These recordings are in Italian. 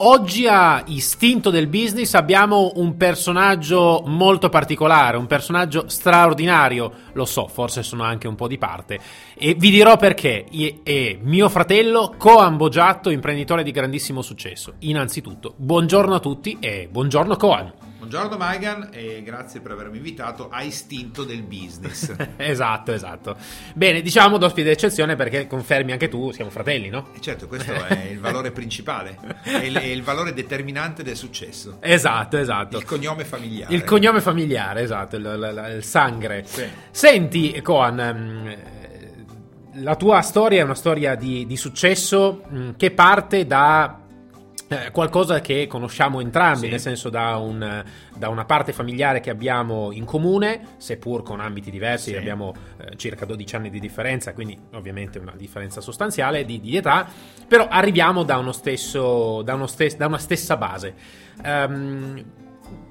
Oggi a Istinto del Business abbiamo un personaggio molto particolare, un personaggio straordinario, lo so, forse sono anche un po' di parte, e vi dirò perché. È mio fratello Coan Bogiatto, imprenditore di grandissimo successo. Innanzitutto, buongiorno a tutti e buongiorno Coan. Buongiorno Maigan e grazie per avermi invitato a Istinto del Business. esatto, esatto. Bene, diciamo d'ospite d'eccezione perché confermi anche tu, siamo fratelli, no? E certo, questo è il valore principale, è il, è il, valore determinante del successo. Esatto, esatto. Il cognome familiare. Il cognome familiare, esatto, il, il, il sangre. Sì. Senti, Coan, ehm, la tua storia è una storia di, di successo mm, che parte da eh, qualcosa che conosciamo entrambi, sì. nel senso da, un, da, una parte familiare che abbiamo in comune, seppur con ambiti diversi, sì. abbiamo eh, circa 12 anni di differenza, quindi ovviamente una differenza sostanziale di, di età, però arriviamo da, uno stesso, da, uno stes- da una stessa base. Um,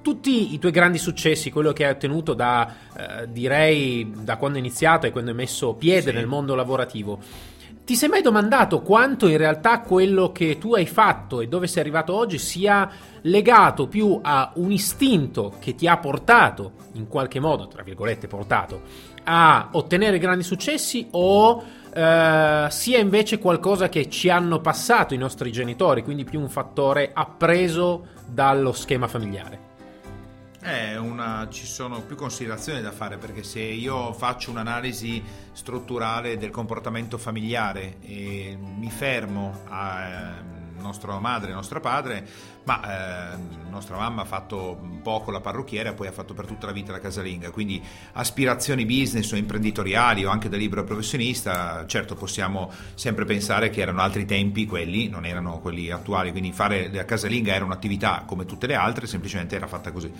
tutti i tuoi grandi successi, quello che hai ottenuto da, eh, direi, da quando hai iniziato e quando hai messo piede sì. nel mondo lavorativo, ti sei mai domandato quanto in realtà quello che tu hai fatto e dove sei arrivato oggi sia legato più a un istinto che ti ha portato, in qualche modo, tra virgolette, portato, a ottenere grandi successi o eh, sia invece qualcosa che ci hanno passato i nostri genitori, quindi più un fattore appreso dallo schema familiare? Una, ci sono più considerazioni da fare perché se io faccio un'analisi strutturale del comportamento familiare e mi fermo a nostra madre nostro padre, ma eh, nostra mamma ha fatto poco la parrucchiera e poi ha fatto per tutta la vita la casalinga, quindi aspirazioni business o imprenditoriali o anche da libero professionista, certo possiamo sempre pensare che erano altri tempi quelli, non erano quelli attuali, quindi fare la casalinga era un'attività come tutte le altre, semplicemente era fatta così.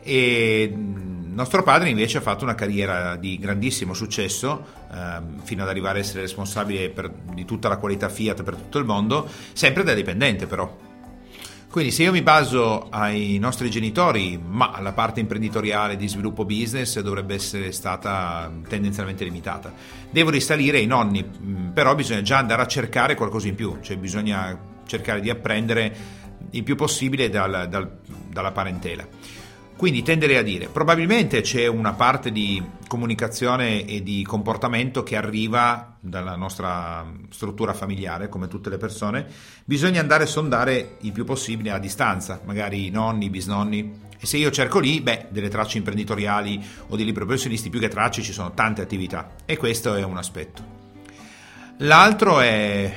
E nostro padre invece ha fatto una carriera di grandissimo successo, eh, fino ad arrivare a essere responsabile per, di tutta la qualità Fiat per tutto il mondo, sempre da dipendente però. Quindi se io mi baso ai nostri genitori, ma la parte imprenditoriale di sviluppo business dovrebbe essere stata tendenzialmente limitata. Devo risalire ai nonni, mm, però bisogna già andare a cercare qualcosa in più, cioè bisogna cercare di apprendere il più possibile dal, dal, dalla parentela. Quindi tenderei a dire, probabilmente c'è una parte di comunicazione e di comportamento che arriva dalla nostra struttura familiare, come tutte le persone, bisogna andare a sondare il più possibile a distanza, magari i nonni, i bisnonni. E se io cerco lì, beh, delle tracce imprenditoriali o di libri professionisti, più che tracce ci sono tante attività e questo è un aspetto. L'altro è...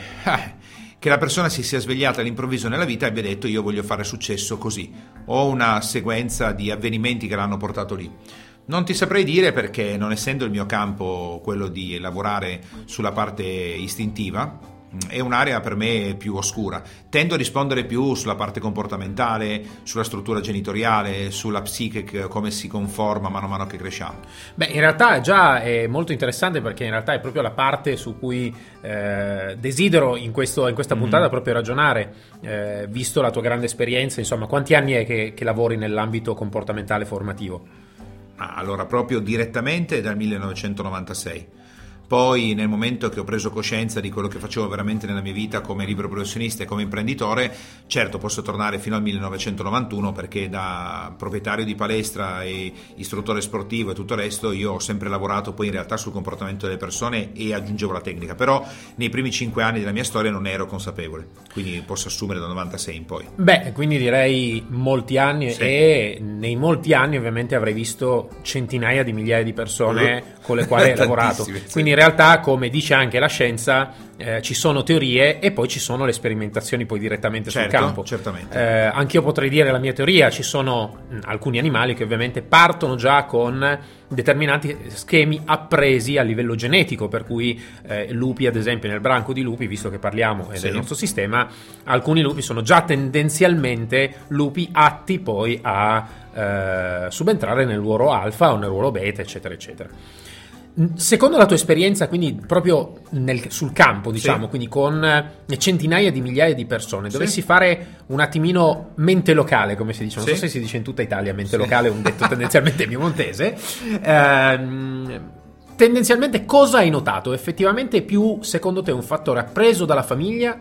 Che la persona si sia svegliata all'improvviso nella vita e abbia detto io voglio fare successo così, o una sequenza di avvenimenti che l'hanno portato lì. Non ti saprei dire perché non essendo il mio campo quello di lavorare sulla parte istintiva, è un'area per me più oscura. Tendo a rispondere più sulla parte comportamentale, sulla struttura genitoriale, sulla psiche, come si conforma mano a mano che cresciamo. Beh, in realtà già è molto interessante perché in realtà è proprio la parte su cui eh, desidero in, questo, in questa puntata mm-hmm. proprio ragionare, eh, visto la tua grande esperienza, insomma, quanti anni è che, che lavori nell'ambito comportamentale formativo? Ah, allora, proprio direttamente dal 1996 poi nel momento che ho preso coscienza di quello che facevo veramente nella mia vita come libero professionista e come imprenditore, certo posso tornare fino al 1991 perché da proprietario di palestra e istruttore sportivo e tutto il resto io ho sempre lavorato poi in realtà sul comportamento delle persone e aggiungevo la tecnica, però nei primi cinque anni della mia storia non ero consapevole, quindi posso assumere dal 96 in poi. Beh, quindi direi molti anni sì. e nei molti anni ovviamente avrei visto centinaia di migliaia di persone con le quali hai lavorato. Quindi in realtà, come dice anche la scienza, eh, ci sono teorie e poi ci sono le sperimentazioni poi direttamente certo, sul campo. Certamente. Eh, anche io potrei dire la mia teoria, ci sono mh, alcuni animali che ovviamente partono già con determinati schemi appresi a livello genetico, per cui eh, lupi, ad esempio, nel branco di lupi, visto che parliamo sì. del nostro sistema, alcuni lupi sono già tendenzialmente lupi atti poi a eh, subentrare nel ruolo alfa o nel ruolo beta, eccetera, eccetera. Secondo la tua esperienza, quindi proprio nel, sul campo, diciamo, sì. quindi con eh, centinaia di migliaia di persone, dovessi sì. fare un attimino mente locale, come si dice, non sì. so se si dice in tutta Italia, mente locale è un detto tendenzialmente piemontese. Ehm, tendenzialmente cosa hai notato? Effettivamente più, secondo te, un fattore appreso dalla famiglia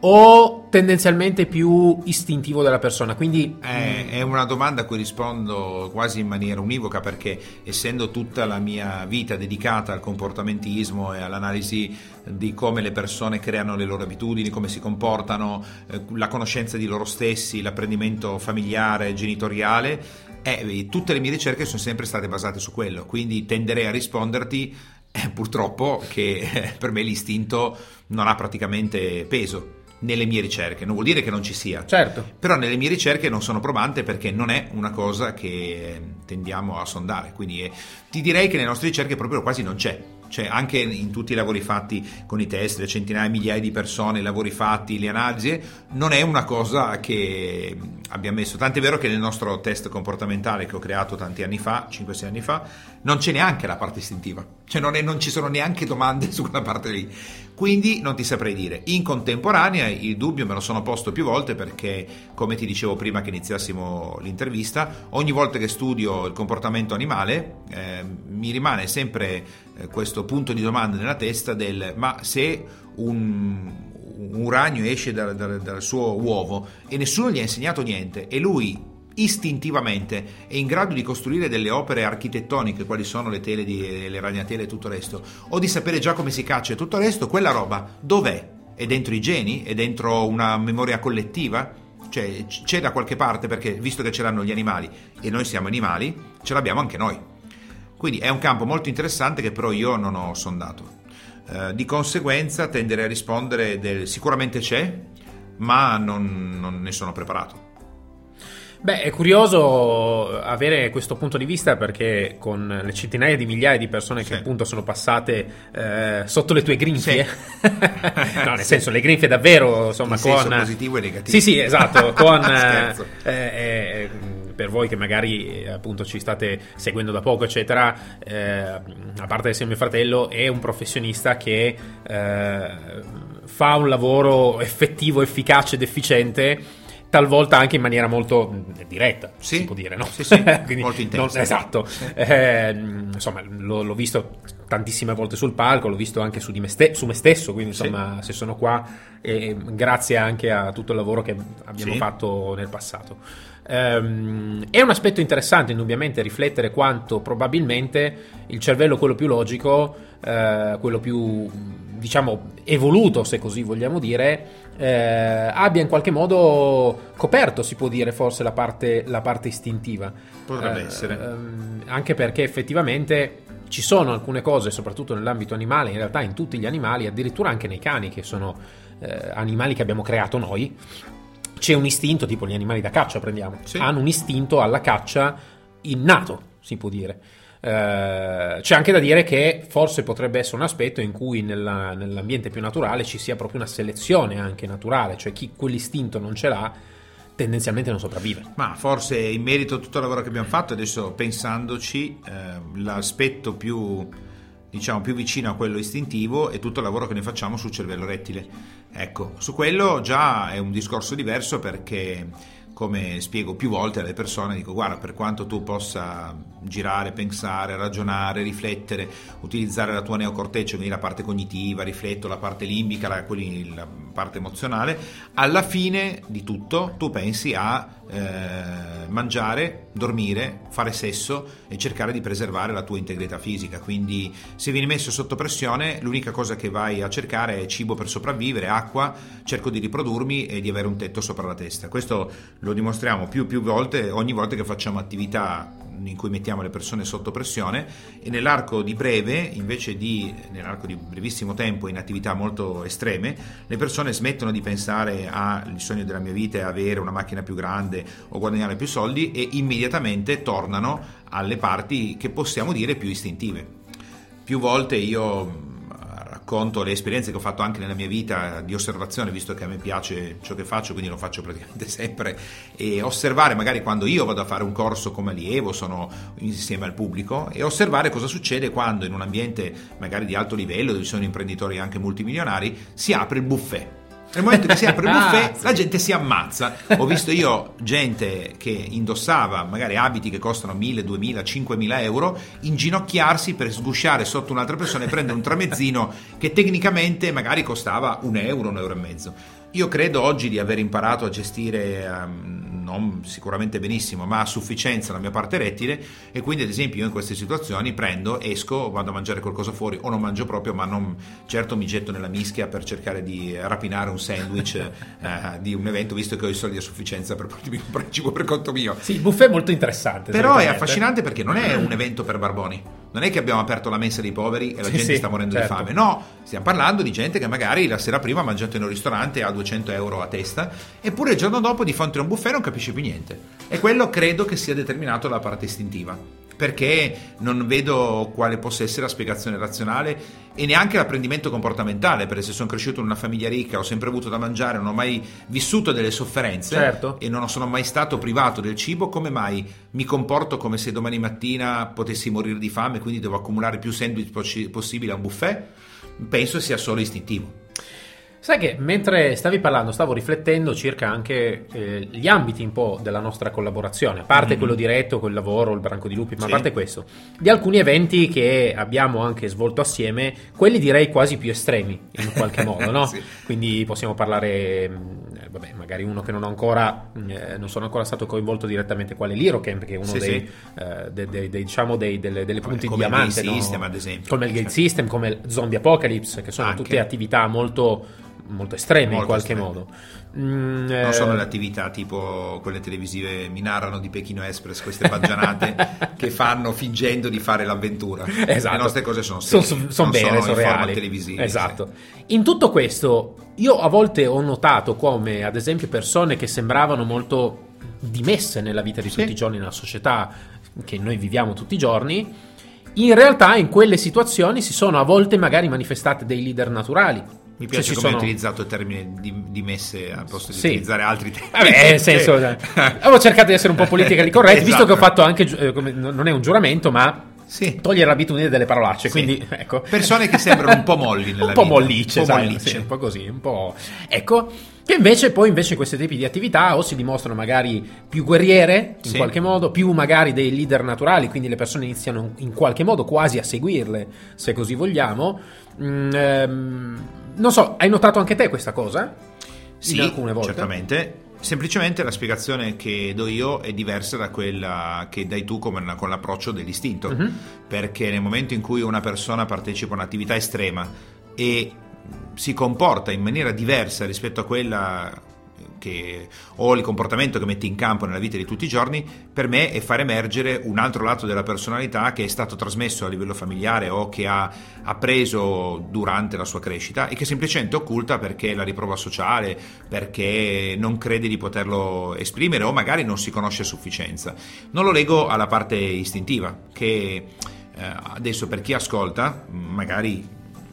o tendenzialmente più istintivo della persona? Quindi è, è, una domanda a cui rispondo quasi in maniera univoca perché essendo tutta la mia vita dedicata al comportamentismo e all'analisi di come le persone creano le loro abitudini, come si comportano, eh, la conoscenza di loro stessi, l'apprendimento familiare, genitoriale, eh, tutte le mie ricerche sono sempre state basate su quello, quindi tenderei a risponderti eh, purtroppo che eh, per me l'istinto non ha praticamente peso nelle mie ricerche, non vuol dire che non ci sia, certo. però nelle mie ricerche non sono probante perché non è una cosa che tendiamo a sondare, quindi eh, ti direi che nelle nostre ricerche proprio quasi non c'è cioè anche in tutti i lavori fatti con i test, le centinaia, migliaia di persone, i lavori fatti, le analisi, non è una cosa che abbiamo messo. Tant'è vero che nel nostro test comportamentale che ho creato tanti anni fa, 5-6 anni fa, non c'è neanche la parte istintiva, cioè non, è, non ci sono neanche domande su quella parte lì. Quindi non ti saprei dire. In contemporanea il dubbio me lo sono posto più volte perché, come ti dicevo prima che iniziassimo l'intervista, ogni volta che studio il comportamento animale eh, mi rimane sempre eh, questo punto di domanda nella testa del ma se un, un ragno esce dal, dal, dal suo uovo e nessuno gli ha insegnato niente e lui istintivamente è in grado di costruire delle opere architettoniche, quali sono le tele, di, le ragnatele e tutto il resto, o di sapere già come si caccia e tutto il resto, quella roba dov'è? È dentro i geni? È dentro una memoria collettiva? Cioè c'è da qualche parte perché visto che ce l'hanno gli animali e noi siamo animali, ce l'abbiamo anche noi. Quindi è un campo molto interessante che però io non ho sondato. Eh, di conseguenza tenderei a rispondere del sicuramente c'è, ma non, non ne sono preparato. Beh, è curioso avere questo punto di vista perché con le centinaia di migliaia di persone sì. che appunto sono passate eh, sotto le tue grinfie, sì. no, nel sì. senso le grinfie davvero, insomma, In con positivo e negativo. Sì, sì, esatto, con eh, eh, per voi che magari eh, appunto ci state seguendo da poco, eccetera, eh, a parte essere mio fratello, è un professionista che eh, fa un lavoro effettivo, efficace ed efficiente talvolta anche in maniera molto mm, diretta, sì. si può dire, no? Sì, sì, molto intensa. esatto. Sì. Eh, insomma, l'ho, l'ho, visto tantissime volte sul palco, l'ho visto anche su, me, ste- su me, stesso, quindi insomma, se sono qua, eh, grazie anche a tutto il lavoro che abbiamo fatto nel passato. Um, è un aspetto interessante, indubbiamente, riflettere quanto probabilmente il cervello, quello più logico, uh, quello più diciamo evoluto, se così vogliamo dire, eh, abbia in qualche modo coperto, si può dire, forse la parte, la parte istintiva. Potrebbe eh, essere. Ehm, anche perché effettivamente ci sono alcune cose, soprattutto nell'ambito animale, in realtà in tutti gli animali, addirittura anche nei cani, che sono eh, animali che abbiamo creato noi. C'è un istinto, tipo gli animali da caccia, prendiamo, sì. hanno un istinto alla caccia innato, si può dire. Eh, c'è anche da dire che forse potrebbe essere un aspetto in cui nella, nell'ambiente più naturale ci sia proprio una selezione anche naturale, cioè chi quell'istinto non ce l'ha tendenzialmente non sopravvive. Ma forse in merito a tutto il lavoro che abbiamo fatto, adesso pensandoci, eh, l'aspetto più, diciamo, più vicino a quello istintivo è tutto il lavoro che noi facciamo sul cervello rettile. Ecco, su quello già è un discorso diverso perché come spiego più volte alle persone, dico guarda, per quanto tu possa girare, pensare, ragionare, riflettere, utilizzare la tua neocorteccia, quindi la parte cognitiva, rifletto, la parte limbica, la, la parte emozionale, alla fine di tutto tu pensi a eh, mangiare, dormire, fare sesso e cercare di preservare la tua integrità fisica. Quindi se vieni messo sotto pressione, l'unica cosa che vai a cercare è cibo per sopravvivere, acqua, cerco di riprodurmi e di avere un tetto sopra la testa. Questo lo dimostriamo più più volte ogni volta che facciamo attività in cui mettiamo le persone sotto pressione e nell'arco di breve, invece di nell'arco di brevissimo tempo in attività molto estreme, le persone smettono di pensare al sogno della mia vita è avere una macchina più grande o guadagnare più soldi e immediatamente tornano alle parti che possiamo dire più istintive. Più volte io racconto le esperienze che ho fatto anche nella mia vita di osservazione, visto che a me piace ciò che faccio, quindi lo faccio praticamente sempre, e osservare magari quando io vado a fare un corso come allievo, sono insieme al pubblico, e osservare cosa succede quando in un ambiente magari di alto livello, dove ci sono imprenditori anche multimilionari, si apre il buffet nel momento che si apre il buffet, ah, la gente si ammazza. Ho visto io gente che indossava magari abiti che costano 1000, 2000, 5000 euro, inginocchiarsi per sgusciare sotto un'altra persona e prendere un tramezzino che tecnicamente magari costava un euro, un euro e mezzo. Io credo oggi di aver imparato a gestire um, non sicuramente benissimo, ma a sufficienza la mia parte rettile e quindi ad esempio io in queste situazioni prendo, esco, vado a mangiare qualcosa fuori o non mangio proprio, ma non certo mi getto nella mischia per cercare di rapinare un sandwich eh, di un evento visto che ho i soldi a sufficienza per potermi comprare il cibo per conto mio. Sì, il buffet è molto interessante. Però è affascinante perché non è un evento per barboni non è che abbiamo aperto la mensa dei poveri e la sì, gente sì, sta morendo certo. di fame, no, stiamo parlando di gente che magari la sera prima ha mangiato in un ristorante a 200 euro a testa, eppure il giorno dopo di fronte a un buffet non capisce più niente. E quello credo che sia determinato dalla parte istintiva perché non vedo quale possa essere la spiegazione razionale e neanche l'apprendimento comportamentale, perché se sono cresciuto in una famiglia ricca, ho sempre avuto da mangiare, non ho mai vissuto delle sofferenze certo. e non sono mai stato privato del cibo, come mai mi comporto come se domani mattina potessi morire di fame, quindi devo accumulare più sandwich possibile a un buffet? Penso sia solo istintivo. Sai che mentre stavi parlando stavo riflettendo circa anche eh, gli ambiti un po' della nostra collaborazione, a parte mm-hmm. quello diretto, quel lavoro, il branco di lupi, ma sì. a parte questo, di alcuni eventi che abbiamo anche svolto assieme, quelli direi quasi più estremi in qualche modo, no? sì. Quindi possiamo parlare, mm, eh, vabbè, magari uno che non ho ancora, mm, eh, non sono ancora stato coinvolto direttamente, quale l'Irocamp, che è uno sì, dei, eh, dei, dei, dei, diciamo, delle, delle punti come di diamante, il no? System ad esempio. Come il Gate System, come il Zombie Apocalypse, che sono anche. tutte attività molto molto estreme molto in qualche estreme. modo. Mm, non sono eh, le attività tipo quelle televisive mi narrano di Pechino Express, queste baggianate che fanno fingendo di fare l'avventura. Esatto. Le nostre cose sono serie, sono, sono vere, sono reali. televisive. Esatto. Sì. In tutto questo, io a volte ho notato come, ad esempio, persone che sembravano molto dimesse nella vita di sì. tutti i giorni, nella società che noi viviamo tutti i giorni, in realtà in quelle situazioni si sono a volte magari manifestate dei leader naturali mi piace cioè, come sono... hai utilizzato il termine di, di messe al posto di sì. utilizzare altri termini. Vabbè, nel senso, avevo cercato di essere un po' politically correct, esatto. visto che ho fatto anche, eh, non è un giuramento, ma sì. togliere l'abitudine delle parolacce. Sì. Quindi, ecco. Persone che sembrano un po' molli nella un po' vita. mollice, un po' mollice. Sì, un po' così, un po'. Ecco, che invece poi invece questi tipi di attività o si dimostrano magari più guerriere in sì. qualche modo, più magari dei leader naturali, quindi le persone iniziano in qualche modo quasi a seguirle, se così vogliamo. Mm, ehm, non so, hai notato anche te questa cosa? Sì, alcune volte? certamente. Semplicemente la spiegazione che do io è diversa da quella che dai tu con, con l'approccio dell'istinto, uh-huh. perché nel momento in cui una persona partecipa a un'attività estrema e si comporta in maniera diversa rispetto a quella che, o il comportamento che metti in campo nella vita di tutti i giorni, per me è far emergere un altro lato della personalità che è stato trasmesso a livello familiare o che ha appreso durante la sua crescita e che semplicemente occulta perché la riprova sociale, perché non crede di poterlo esprimere o magari non si conosce a sufficienza. Non lo leggo alla parte istintiva, che eh, adesso per chi ascolta, magari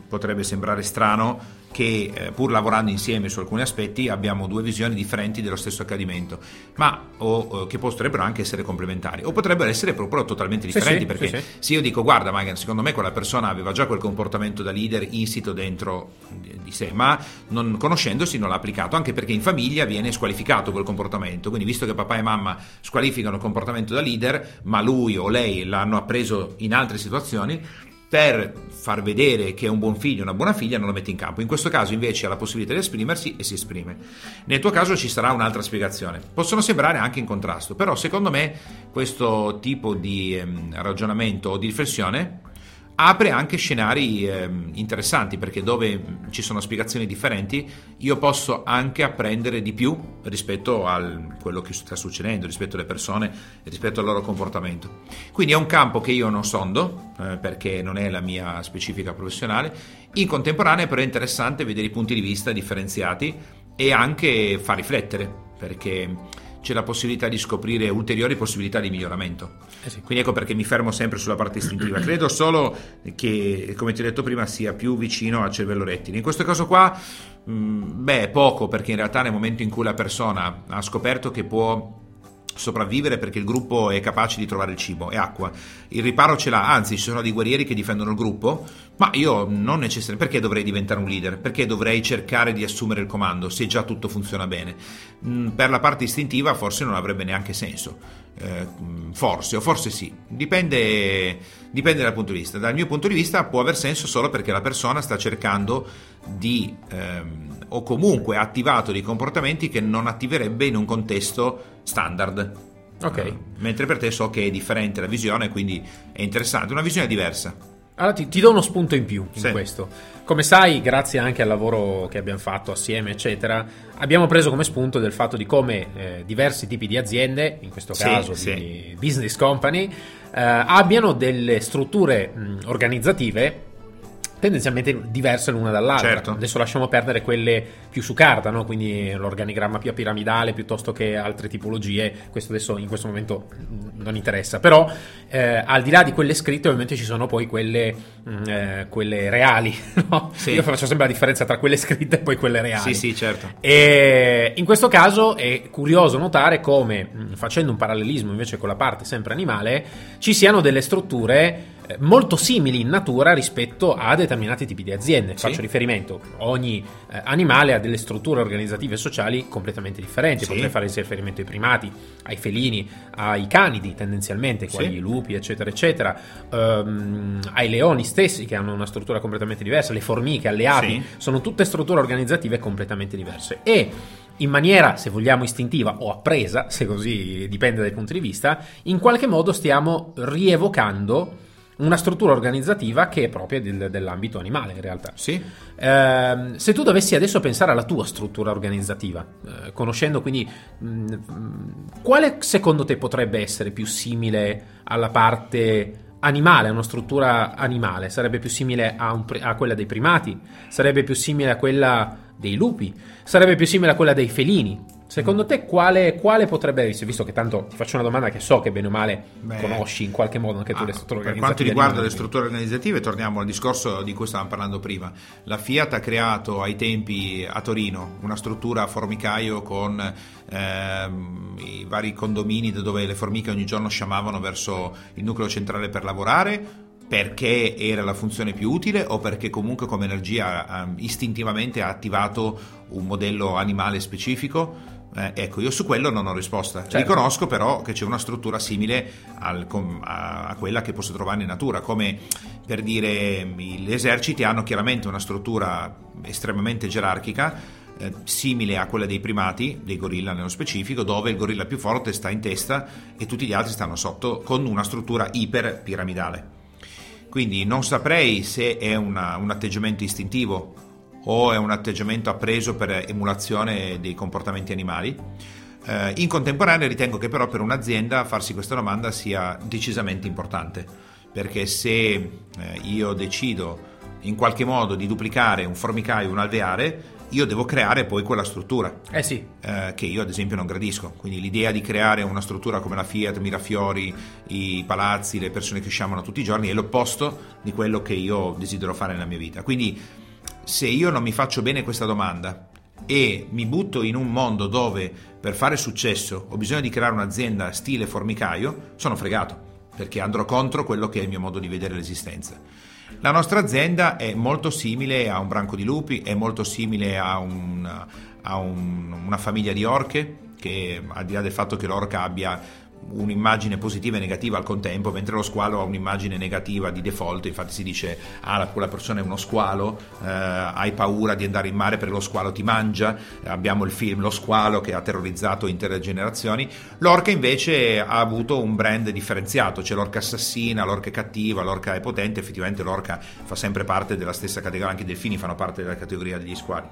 potrebbe sembrare strano che eh, pur lavorando insieme su alcuni aspetti abbiamo due visioni differenti dello stesso accadimento, ma o, o che potrebbero anche essere complementari o potrebbero essere proprio totalmente differenti sì, perché sì, sì. se io dico guarda Magan, secondo me quella persona aveva già quel comportamento da leader insito dentro di sé, ma non conoscendosi non l'ha applicato, anche perché in famiglia viene squalificato quel comportamento, quindi visto che papà e mamma squalificano il comportamento da leader, ma lui o lei l'hanno appreso in altre situazioni, per far vedere che è un buon figlio, una buona figlia, non lo mette in campo. In questo caso invece ha la possibilità di esprimersi e si esprime. Nel tuo caso ci sarà un'altra spiegazione. Possono sembrare anche in contrasto, però secondo me questo tipo di ehm, ragionamento o di riflessione apre anche scenari eh, interessanti perché dove ci sono spiegazioni differenti io posso anche apprendere di più rispetto a quello che sta succedendo, rispetto alle persone, rispetto al loro comportamento. Quindi è un campo che io non sondo eh, perché non è la mia specifica professionale, in contemporanea però è interessante vedere i punti di vista differenziati e anche far riflettere perché c'è la possibilità di scoprire ulteriori possibilità di miglioramento. Eh sì. Quindi ecco perché mi fermo sempre sulla parte istintiva. Credo solo che, come ti ho detto prima, sia più vicino al cervello rettile. In questo caso qua, mh, mm, beh, poco, perché in realtà nel momento in cui la persona ha scoperto che può sopravvivere perché il gruppo è capace di trovare il cibo e acqua. Il riparo ce l'ha, anzi ci sono dei guerrieri che difendono il gruppo, ma io non necessariamente perché dovrei diventare un leader? Perché dovrei cercare di assumere il comando se già tutto funziona bene? Mm, per la parte istintiva forse non avrebbe neanche senso. Eh, forse o forse sì, dipende, dipende dal punto di vista. Dal mio punto di vista può aver senso solo perché la persona sta cercando di ehm, o comunque ha attivato dei comportamenti che non attiverebbe in un contesto standard. Ok. Eh, mentre per te so che è differente la visione, quindi è interessante, una visione diversa. Allora ti, ti do uno spunto in più in Sì. questo. Come sai, grazie anche al lavoro che abbiamo fatto assieme, eccetera, abbiamo preso come spunto del fatto di come eh, diversi tipi di aziende, in questo Sì, caso sì. di business company, eh, abbiano delle strutture mh, organizzative tendenzialmente diverse l'una dall'altra. Certo. Adesso lasciamo perdere quelle più su carta, no? quindi l'organigramma più piramidale piuttosto che altre tipologie, questo adesso in questo momento mh, non interessa, però eh, al di là di quelle scritte ovviamente ci sono poi quelle, mh, eh, quelle reali, no? Sì. io faccio sempre la differenza tra quelle scritte e poi quelle reali. Sì, sì, certo. E in questo caso è curioso notare come, mh, facendo un parallelismo invece con la parte sempre animale, ci siano delle strutture eh, molto simili in natura rispetto a determinati tipi di aziende. Sì. Faccio riferimento, ogni eh, animale ha delle strutture organizzative e sociali completamente differenti. Sì. Potrei fare riferimento ai primati, ai felini, ai canidi tendenzialmente, Sì. quali i lupi, eccetera, eccetera, ehm, ai leoni stessi che hanno una struttura completamente diversa, le formiche, alle api, Sì. sono tutte strutture organizzative completamente diverse. E in maniera, se vogliamo, istintiva o appresa, se così dipende dai punti di vista, in qualche modo stiamo rievocando una struttura organizzativa che è propria del- dell'ambito animale in realtà. Sì. Ehm, se tu dovessi adesso pensare alla tua struttura organizzativa, eh, conoscendo quindi mh, mh, quale secondo te potrebbe essere più simile alla parte animale, a una struttura animale? Sarebbe più simile a, un a quella dei primati? Sarebbe più simile a quella dei lupi? Sarebbe più simile a quella dei felini? Secondo te quale, quale potrebbe essere? Visto che tanto ti faccio una domanda che so che bene o male Beh, conosci in qualche modo anche tu Ah, le strutture per organizzative. quanto riguarda le strutture organizzative, torniamo al discorso di cui stavamo parlando prima. La Fiat ha creato ai tempi a Torino una struttura a formicaio con ehm, i vari condomini dove le formiche ogni giorno sciamavano verso il nucleo centrale per lavorare perché era la funzione più utile o perché comunque come energia ehm, istintivamente ha attivato un modello animale specifico? Eh, ecco, io su quello non ho risposta. Certo. Riconosco però che c'è una struttura simile al- a, a quella che posso trovare in natura, come per dire gli eserciti hanno chiaramente una struttura estremamente gerarchica, eh, simile a quella dei primati, dei gorilla nello specifico, dove il gorilla più forte sta in testa e tutti gli altri stanno sotto con una struttura iper piramidale. Quindi non saprei se è una- un atteggiamento istintivo o è un atteggiamento appreso per emulazione dei comportamenti animali. Eh, in contemporanea ritengo che però per un'azienda farsi questa domanda sia decisamente importante, perché se eh, io decido in qualche modo di duplicare un formicaio, un alveare, io devo creare poi quella struttura Eh sì, eh, che io ad esempio non gradisco. Quindi l'idea di creare una struttura come la Fiat, Mirafiori, i palazzi, le persone che sciamano tutti i giorni è l'opposto di quello che io desidero fare nella mia vita. Quindi se io non mi faccio bene questa domanda e mi butto in un mondo dove per fare successo ho bisogno di creare un'azienda stile formicaio, sono fregato perché andrò contro quello che è il mio modo di vedere l'esistenza. La nostra azienda è molto simile a un branco di lupi, è molto simile a, un- a un- una famiglia di orche, che al di là del fatto che l'orca abbia un'immagine positiva e negativa al contempo, mentre lo squalo ha un'immagine negativa di default, infatti si dice ah la- quella persona è uno squalo, eh, hai paura di andare in mare perché lo squalo ti mangia, abbiamo il film Lo squalo che ha terrorizzato intere generazioni, l'orca invece ha avuto un brand differenziato, c'è l'orca assassina, l'orca è cattiva, l'orca è potente, effettivamente l'orca fa sempre parte della stessa categoria, anche i delfini fanno parte della categoria degli squali.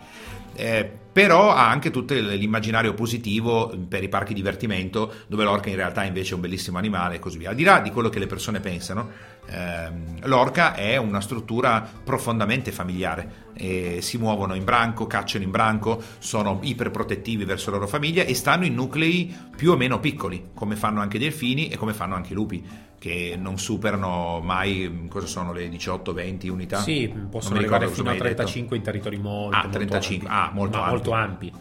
Eh, però ha anche tutto l'immaginario positivo per i parchi divertimento, dove l'orca in realtà invece è un bellissimo animale e così via. Al di là di quello che le persone pensano, ehm, l'orca è una struttura profondamente familiare. E si muovono in branco, cacciano in branco, sono iperprotettivi verso la loro famiglia e stanno in nuclei più o meno piccoli, come fanno anche i delfini e come fanno anche i lupi, che non superano mai, cosa sono le 18-20 unità? Sì, possono arrivare fino a mi hai detto. 35 in territori molto, Ah, molto 35, ampi. ah, molto ampi. molto ampi.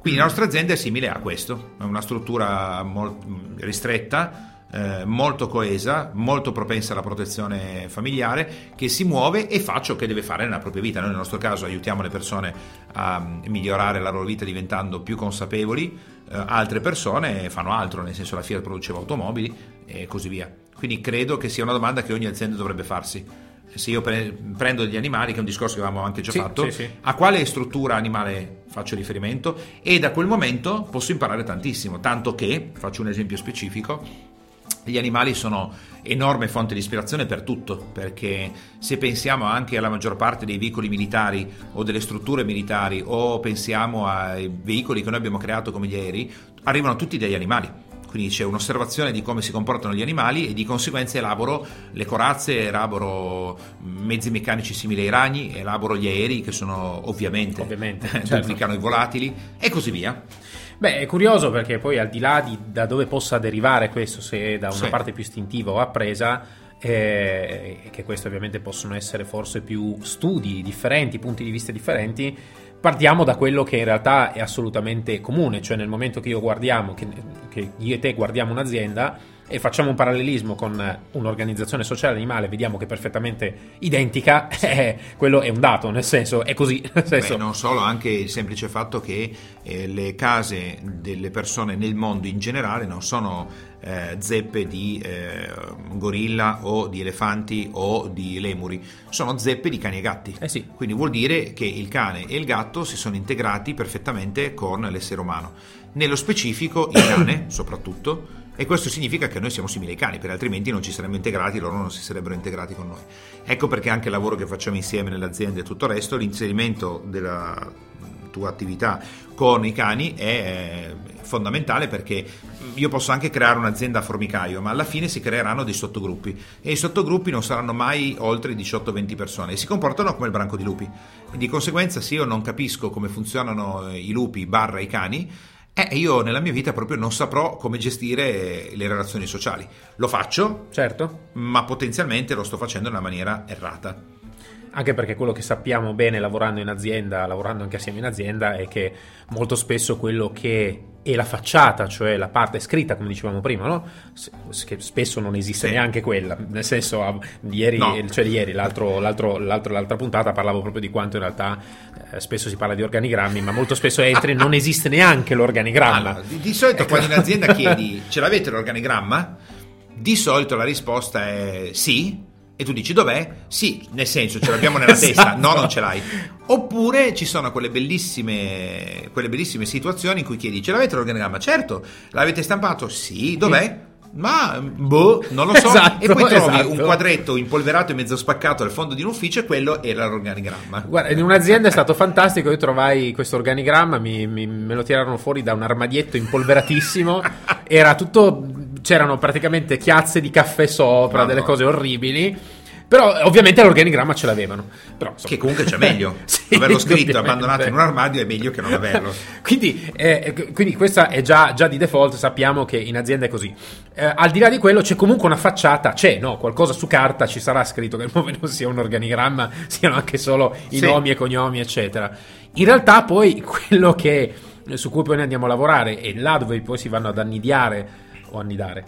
Quindi la nostra azienda è simile a questo, è una struttura mol- ristretta, eh, molto coesa, molto propensa alla protezione familiare, che si muove e fa ciò che deve fare nella propria vita. Noi nel nostro caso aiutiamo le persone a migliorare la loro vita diventando più consapevoli, eh, altre persone fanno altro, nel senso la Fiat produceva automobili e così via. Quindi credo che sia una domanda che ogni azienda dovrebbe farsi. Se io pre- prendo degli animali, che è un discorso che avevamo anche già Sì, fatto, sì, sì. a quale struttura animale faccio riferimento e da quel momento posso imparare tantissimo, tanto che, faccio un esempio specifico, gli animali sono enorme fonte di ispirazione per tutto, perché se pensiamo anche alla maggior parte dei veicoli militari o delle strutture militari o pensiamo ai veicoli che noi abbiamo creato come gli aerei, arrivano tutti dagli animali. Quindi c'è un'osservazione di come si comportano gli animali e di conseguenza elaboro le corazze, elaboro mezzi meccanici simili ai ragni, elaboro gli aerei che sono ovviamente, Ovviamente, certo. duplicano i volatili e così via. Beh, è curioso perché poi al di là di da dove possa derivare questo, se da una Sì. parte più istintiva o appresa, eh, che questi ovviamente possono essere forse più studi differenti, punti di vista differenti, partiamo da quello che in realtà è assolutamente comune, cioè nel momento che io guardiamo, che, che io e te guardiamo un'azienda e facciamo un parallelismo con un'organizzazione sociale animale, vediamo che è perfettamente identica, eh, quello è un dato, nel senso è così, senso, Beh, non solo, anche il semplice fatto che eh, le case delle persone nel mondo in generale non sono eh, zeppe di eh, gorilla o di elefanti o di lemuri, sono zeppe di cani e gatti. Eh sì. Quindi vuol dire che il cane e il gatto si sono integrati perfettamente con l'essere umano. Nello specifico il cane, soprattutto, e questo significa che noi siamo simili ai cani, perché altrimenti non ci saremmo integrati, loro non si sarebbero integrati con noi. Ecco perché anche il lavoro che facciamo insieme nell'azienda e tutto il resto, l'inserimento della tua attività con i cani è eh, fondamentale perché io posso anche creare un'azienda a formicaio, ma alla fine si creeranno dei sottogruppi e i sottogruppi non saranno mai oltre 18-20 persone e si comportano come il branco di lupi. Di conseguenza, se io non capisco come funzionano i lupi barra i cani, eh, io nella mia vita proprio non saprò come gestire le relazioni sociali. Lo faccio, certo. ma potenzialmente lo sto facendo in una maniera errata. Anche perché quello che sappiamo bene lavorando in azienda, lavorando anche assieme in azienda, è che molto spesso quello che è la facciata, cioè la parte scritta, come dicevamo prima, no? Che spesso non esiste Sì. neanche quella. Nel senso, ieri, No. cioè ieri l'altro- l'altro- l'altro- l'altra puntata parlavo proprio di quanto in realtà eh, spesso si parla di organigrammi, ma molto spesso entri non esiste neanche l'organigramma. Allora, di, di solito quando in azienda chiedi ce l'avete l'organigramma? Di solito la risposta è sì. E tu dici dov'è? Sì, nel senso ce l'abbiamo nella testa, Esatto. no, non ce l'hai. Oppure ci sono quelle bellissime, quelle bellissime situazioni in cui chiedi ce l'avete l'organigramma? Certo, l'avete stampato? Sì, dov'è? Ma boh, non lo so. Esatto, e poi trovi esatto. un quadretto impolverato e mezzo spaccato al fondo di un ufficio e quello era l'organigramma. Guarda, in un'azienda è stato fantastico. Io trovai questo organigramma, mi- mi- me lo tirarono fuori da un armadietto impolveratissimo. Era tutto. C'erano praticamente chiazze di caffè sopra, Madonna. delle cose orribili. Però, ovviamente, l'organigramma ce l'avevano. Però, Che comunque c'è meglio. Sì, Averlo scritto abbandonato in un armadio è meglio che non averlo. quindi, eh, quindi questa è già, già di default, sappiamo che in azienda è così. Eh, al di là di quello c'è comunque una facciata, c'è no? qualcosa su carta ci sarà scritto che il nome non sia un organigramma, siano anche solo i Sì. nomi e cognomi, eccetera. In realtà poi quello che, su cui poi noi andiamo a lavorare e là dove poi si vanno ad annidiare o annidare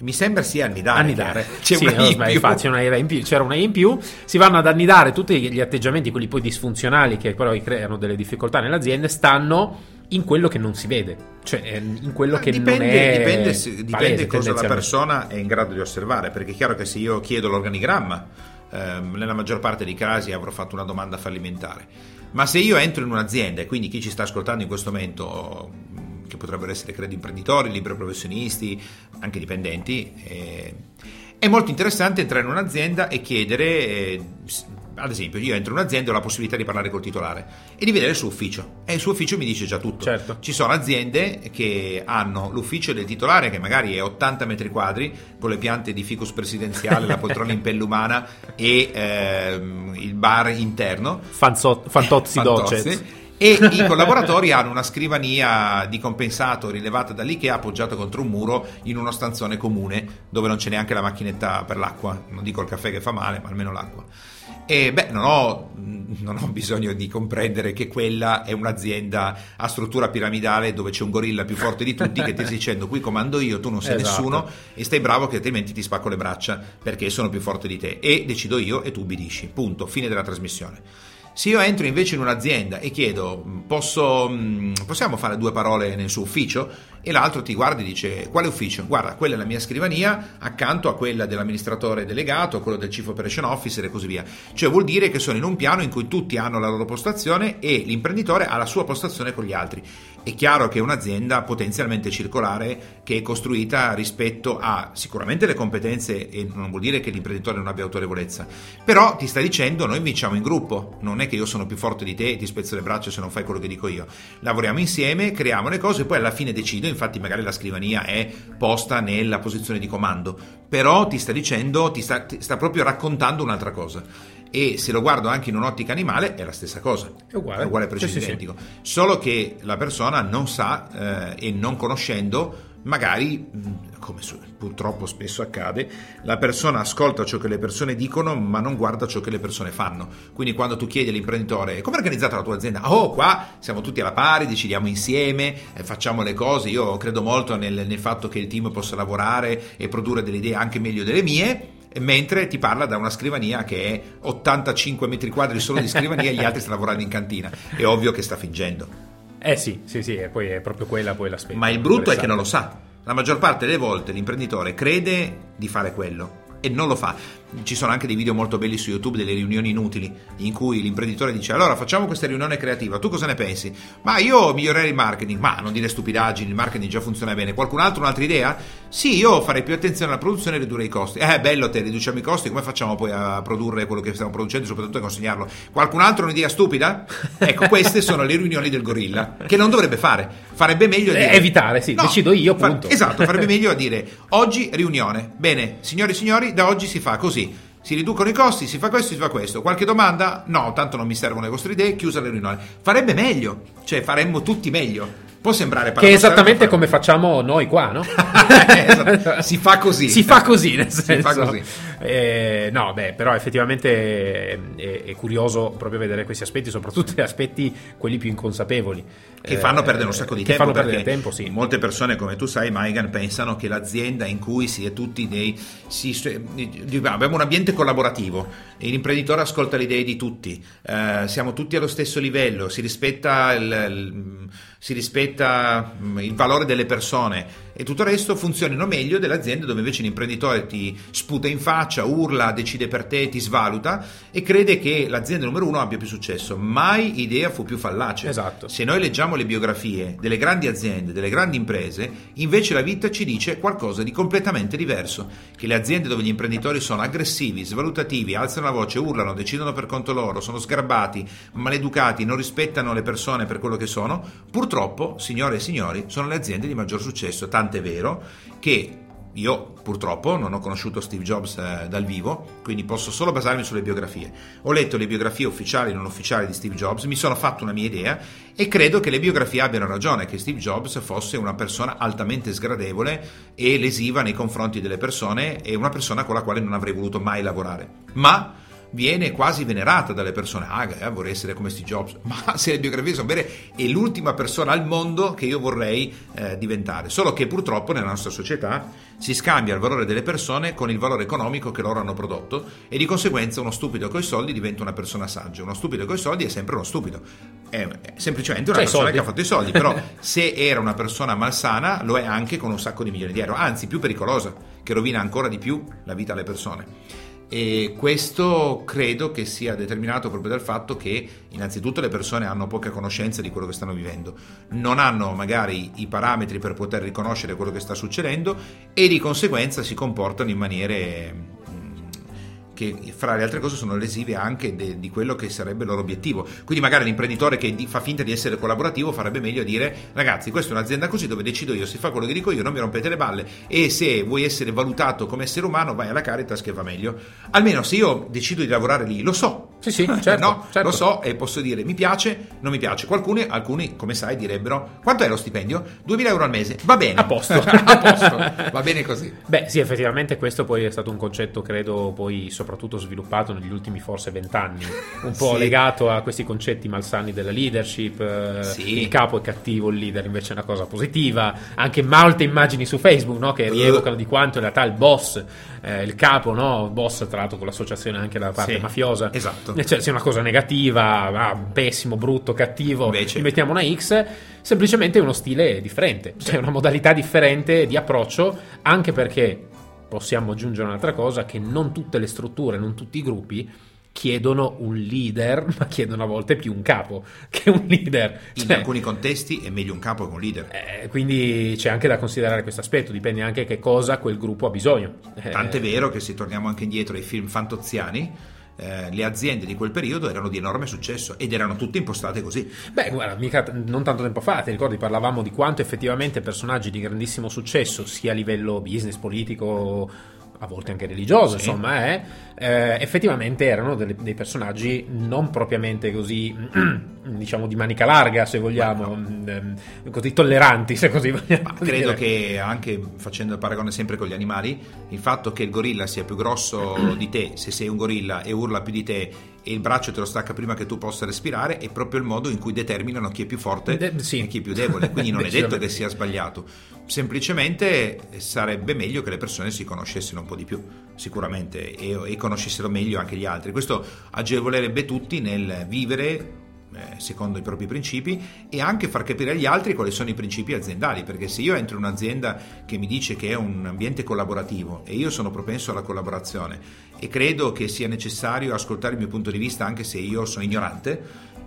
Mi sembra sia annidare. annidare. C'è Sì, una no, in infatti, una in più, c'era una in più. Si vanno ad annidare tutti gli atteggiamenti, quelli poi disfunzionali che però creano delle difficoltà nelle aziende, stanno in quello che non si vede, cioè in quello che dipende, non è dipende, se- dipende palese, cosa la persona è in grado di osservare, perché è chiaro che se io chiedo l'organigramma, ehm, nella maggior parte dei casi avrò fatto una domanda fallimentare. Ma se io entro in un'azienda, e quindi chi ci sta ascoltando in questo momento, che potrebbero essere credo imprenditori, liberi professionisti, anche dipendenti, eh, è molto interessante entrare in un'azienda e chiedere, eh, ad esempio, io entro in un'azienda e ho la possibilità di parlare col titolare e di vedere il suo ufficio. E il suo ufficio mi dice già tutto. Certo. Ci sono aziende che hanno l'ufficio del titolare che magari è 80 metri quadri con le piante di ficus presidenziale, la poltrona in pelle umana e ehm, il bar interno. Fanzo- fantozzi Fantozzi. docet. E i collaboratori hanno una scrivania di compensato rilevata dall'IKEA appoggiata contro un muro in uno stanzone comune dove non c'è neanche la macchinetta per l'acqua. Non dico il caffè che fa male, ma almeno l'acqua. E beh, non ho, non ho bisogno di comprendere che quella è un'azienda a struttura piramidale dove c'è un gorilla più forte di tutti che ti sta dicendo qui comando io, tu non sei Esatto. nessuno e stai bravo che altrimenti ti spacco le braccia perché sono più forte di te e decido io e tu ubbidisci. Punto, fine della trasmissione. Se io entro invece in un'azienda e chiedo, posso, possiamo fare due parole nel suo ufficio? E l'altro ti guarda e dice, quale ufficio? Guarda, quella è la mia scrivania accanto a quella dell'amministratore delegato, a quello del Chief Operation Officer e così via. Cioè vuol dire che sono in un piano in cui tutti hanno la loro postazione e l'imprenditore ha la sua postazione con gli altri. È chiaro che è un'azienda potenzialmente circolare che è costruita rispetto a sicuramente le competenze e non vuol dire che l'imprenditore non abbia autorevolezza, però ti sta dicendo noi vinciamo in gruppo, non è che io sono più forte di te e ti spezzo le braccia se non fai quello che dico io. Lavoriamo insieme, creiamo le cose e poi alla fine decido, infatti magari la scrivania è posta nella posizione di comando, però ti sta dicendo, ti sta, ti sta proprio raccontando un'altra cosa. E se lo guardo anche in un'ottica animale è la stessa cosa, è uguale, è uguale preciso sì, identico, sì, sì. solo che la persona non sa eh, e non conoscendo magari, come purtroppo spesso accade, la persona ascolta ciò che le persone dicono ma non guarda ciò che le persone fanno. Quindi quando tu chiedi all'imprenditore come è organizzata la tua azienda, oh qua siamo tutti alla pari, decidiamo insieme, eh, facciamo le cose, io credo molto nel, nel fatto che il team possa lavorare e produrre delle idee anche meglio delle mie, mentre ti parla da una scrivania che è 85 metri quadri solo di scrivania e gli altri stanno lavorando in cantina. È ovvio che sta fingendo. Eh sì, sì, sì, e poi è proprio quella poi l'aspetto. Ma il brutto è che non lo sa. La maggior parte delle volte l'imprenditore crede di fare quello e non lo fa. Ci sono anche dei video molto belli su YouTube delle riunioni inutili in cui l'imprenditore dice allora facciamo questa riunione creativa, tu cosa ne pensi? Ma io migliorerei il marketing, ma non dire stupidaggini, il marketing già funziona bene. Qualcun altro un'altra idea? Sì, io farei più attenzione alla produzione e ridurre i costi. Eh, bello te, riduciamo i costi, come facciamo poi a produrre quello che stiamo producendo soprattutto a consegnarlo? Qualcun altro un'idea stupida? Ecco, queste sono le riunioni del gorilla, che non dovrebbe fare. Farebbe meglio a dire... evitare, sì, no, decido io, punto. Fa, esatto, farebbe meglio a dire oggi riunione. Bene, signori e signori, da oggi si fa così si riducono i costi, si fa questo, si fa questo. Qualche domanda? No, tanto non mi servono le vostre idee, chiusa la riunione. Farebbe meglio, cioè faremmo tutti meglio. Può sembrare Che è esattamente come facciamo noi qua, no? esatto. Si fa così. Si fa così, nel senso. Si fa così. Eh, no, beh, però effettivamente è, è, curioso proprio vedere questi aspetti, soprattutto gli aspetti quelli più inconsapevoli. Che fanno perdere un sacco di tempo. Che fanno perdere tempo, sì. Molte persone, come tu sai, Maigan, pensano che l'azienda in cui si è tutti dei... Si, abbiamo un ambiente collaborativo, l'imprenditore ascolta le idee di tutti, eh, siamo tutti allo stesso livello, si rispetta il, il si rispetta mm, il valore delle persone e tutto il resto funzionino meglio delle aziende dove invece l'imprenditore ti sputa in faccia, urla, decide per te, ti svaluta e crede che l'azienda numero uno abbia più successo. Mai idea fu più fallace. Esatto. Se noi leggiamo le biografie delle grandi aziende, delle grandi imprese, invece la vita ci dice qualcosa di completamente diverso. Che le aziende dove gli imprenditori sono aggressivi, svalutativi, alzano la voce, urlano, decidono per conto loro, sono sgarbati, maleducati, non rispettano le persone per quello che sono, purtroppo, signore e signori, sono le aziende di maggior successo. Tant'è vero che io purtroppo non ho conosciuto Steve Jobs eh, dal vivo, quindi posso solo basarmi sulle biografie. Ho letto le biografie ufficiali e non ufficiali di Steve Jobs, mi sono fatto una mia idea e credo che le biografie abbiano ragione, che Steve Jobs fosse una persona altamente sgradevole e lesiva nei confronti delle persone e una persona con la quale non avrei voluto mai lavorare. Ma viene quasi venerata dalle persone. Ah, eh, vorrei essere come Steve Jobs. Ma se le biografie sono vere, è l'ultima persona al mondo che io vorrei eh, diventare. Solo che purtroppo nella nostra società si scambia il valore delle persone con il valore economico che loro hanno prodotto e di conseguenza uno stupido coi soldi diventa una persona saggia. Uno stupido coi soldi è sempre uno stupido. È semplicemente una cioè persona che ha fatto i soldi. Però se era una persona malsana, lo è anche con un sacco di milioni di euro. Anzi, più pericolosa, che rovina ancora di più la vita alle persone. E questo credo che sia determinato proprio dal fatto che innanzitutto le persone hanno poca conoscenza di quello che stanno vivendo, non hanno magari i parametri per poter riconoscere quello che sta succedendo e di conseguenza si comportano in maniere che fra le altre cose sono lesive anche de, di quello che sarebbe il loro obiettivo. Quindi magari l'imprenditore che fa finta di essere collaborativo farebbe meglio a dire ragazzi questa è un'azienda così dove decido io, si fa quello che dico io, non mi rompete le balle e se vuoi essere valutato come essere umano vai alla Caritas che va meglio. Almeno se io decido di lavorare lì, lo so. Sì, sì, certo, no, certo. lo so e posso dire mi piace, non mi piace. Qualcuno, alcuni, come sai, direbbero quanto è lo stipendio? 2000 euro al mese, va bene. A posto. a posto, va bene così. Beh sì, effettivamente questo poi è stato un concetto, credo, poi soprattutto sviluppato negli ultimi forse vent'anni, un po' sì. legato a questi concetti malsani della leadership, eh, sì. il capo è cattivo, il leader invece è una cosa positiva, anche molte immagini su Facebook no? che rievocano di quanto in realtà il boss, eh, il capo, no? il boss tra l'altro con l'associazione anche dalla parte sì. mafiosa, esatto Esatto. Cioè, sia una cosa negativa, ah, pessimo, brutto, cattivo, Invece... mettiamo una X, semplicemente uno stile differente, cioè una modalità differente di approccio, anche perché possiamo aggiungere un'altra cosa, che non tutte le strutture, non tutti i gruppi chiedono un leader, ma chiedono a volte più un capo che un leader. In cioè, alcuni contesti è meglio un capo che un leader. Eh, quindi c'è anche da considerare questo aspetto, dipende anche che cosa quel gruppo ha bisogno. Eh, Tant'è vero che se torniamo anche indietro ai film fantoziani, eh, le aziende di quel periodo erano di enorme successo ed erano tutte impostate così. Beh, guarda, mica non tanto tempo fa, ti ricordi, parlavamo di quanto effettivamente personaggi di grandissimo successo, sia a livello business, politico, a volte anche religioso, sì. insomma, eh, eh, effettivamente erano delle, dei personaggi non propriamente così, diciamo, di manica larga, se vogliamo, no. eh, così tolleranti, se così vogliamo. Ma credo che anche facendo il paragone sempre con gli animali, il fatto che il gorilla sia più grosso di te, se sei un gorilla e urla più di te e il braccio te lo stacca prima che tu possa respirare, è proprio il modo in cui determinano chi è più forte De- sì. e chi è più debole. Quindi non è detto che sia sbagliato. Semplicemente sarebbe meglio che le persone si conoscessero un po' di più, sicuramente, e, e conoscessero meglio anche gli altri. Questo agevolerebbe tutti nel vivere eh, secondo i propri principi e anche far capire agli altri quali sono i principi aziendali perché se io entro in un'azienda che mi dice che è un ambiente collaborativo e io sono propenso alla collaborazione e credo che sia necessario ascoltare il mio punto di vista anche se io sono ignorante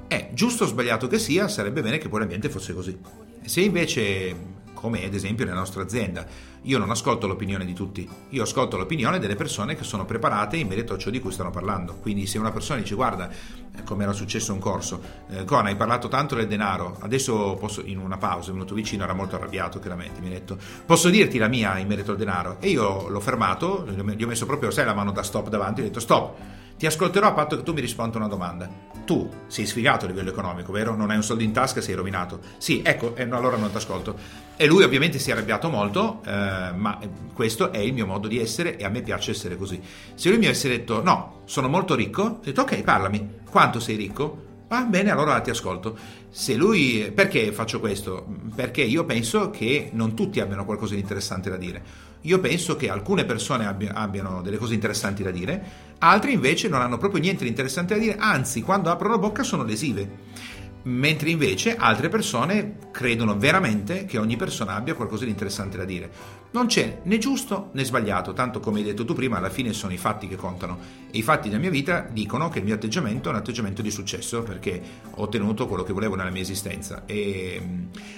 è giusto o sbagliato che sia sarebbe bene che poi l'ambiente fosse così se invece come ad esempio nella nostra azienda. Io non ascolto l'opinione di tutti, io ascolto l'opinione delle persone che sono preparate in merito a ciò di cui stanno parlando. Quindi se una persona dice guarda, eh, come era successo un corso, eh, Con hai parlato tanto del denaro, adesso posso, in una pausa, è venuto vicino, era molto arrabbiato chiaramente, mi ha detto posso dirti la mia in merito al denaro? E io l'ho fermato, gli ho messo proprio, sai, la mano da stop davanti, ho detto stop ti ascolterò a patto che tu mi risponda una domanda. Tu sei sfigato a livello economico, vero? Non hai un soldo in tasca, sei rovinato. Sì, ecco, eh, allora non ti ascolto. E lui ovviamente si è arrabbiato molto, eh, ma questo è il mio modo di essere e a me piace essere così. Se lui mi avesse detto no, sono molto ricco, ho detto ok, parlami. Quanto sei ricco? Va bene, allora ti ascolto. Se lui. Perché faccio questo? Perché io penso che non tutti abbiano qualcosa di interessante da dire. Io penso che alcune persone abbiano delle cose interessanti da dire, altri invece non hanno proprio niente di interessante da dire, anzi, quando aprono bocca sono lesive. Mentre invece altre persone credono veramente che ogni persona abbia qualcosa di interessante da dire. Non c'è né giusto né sbagliato, tanto come hai detto tu prima, alla fine sono i fatti che contano. E i fatti della mia vita dicono che il mio atteggiamento è un atteggiamento di successo perché ho ottenuto quello che volevo nella mia esistenza. E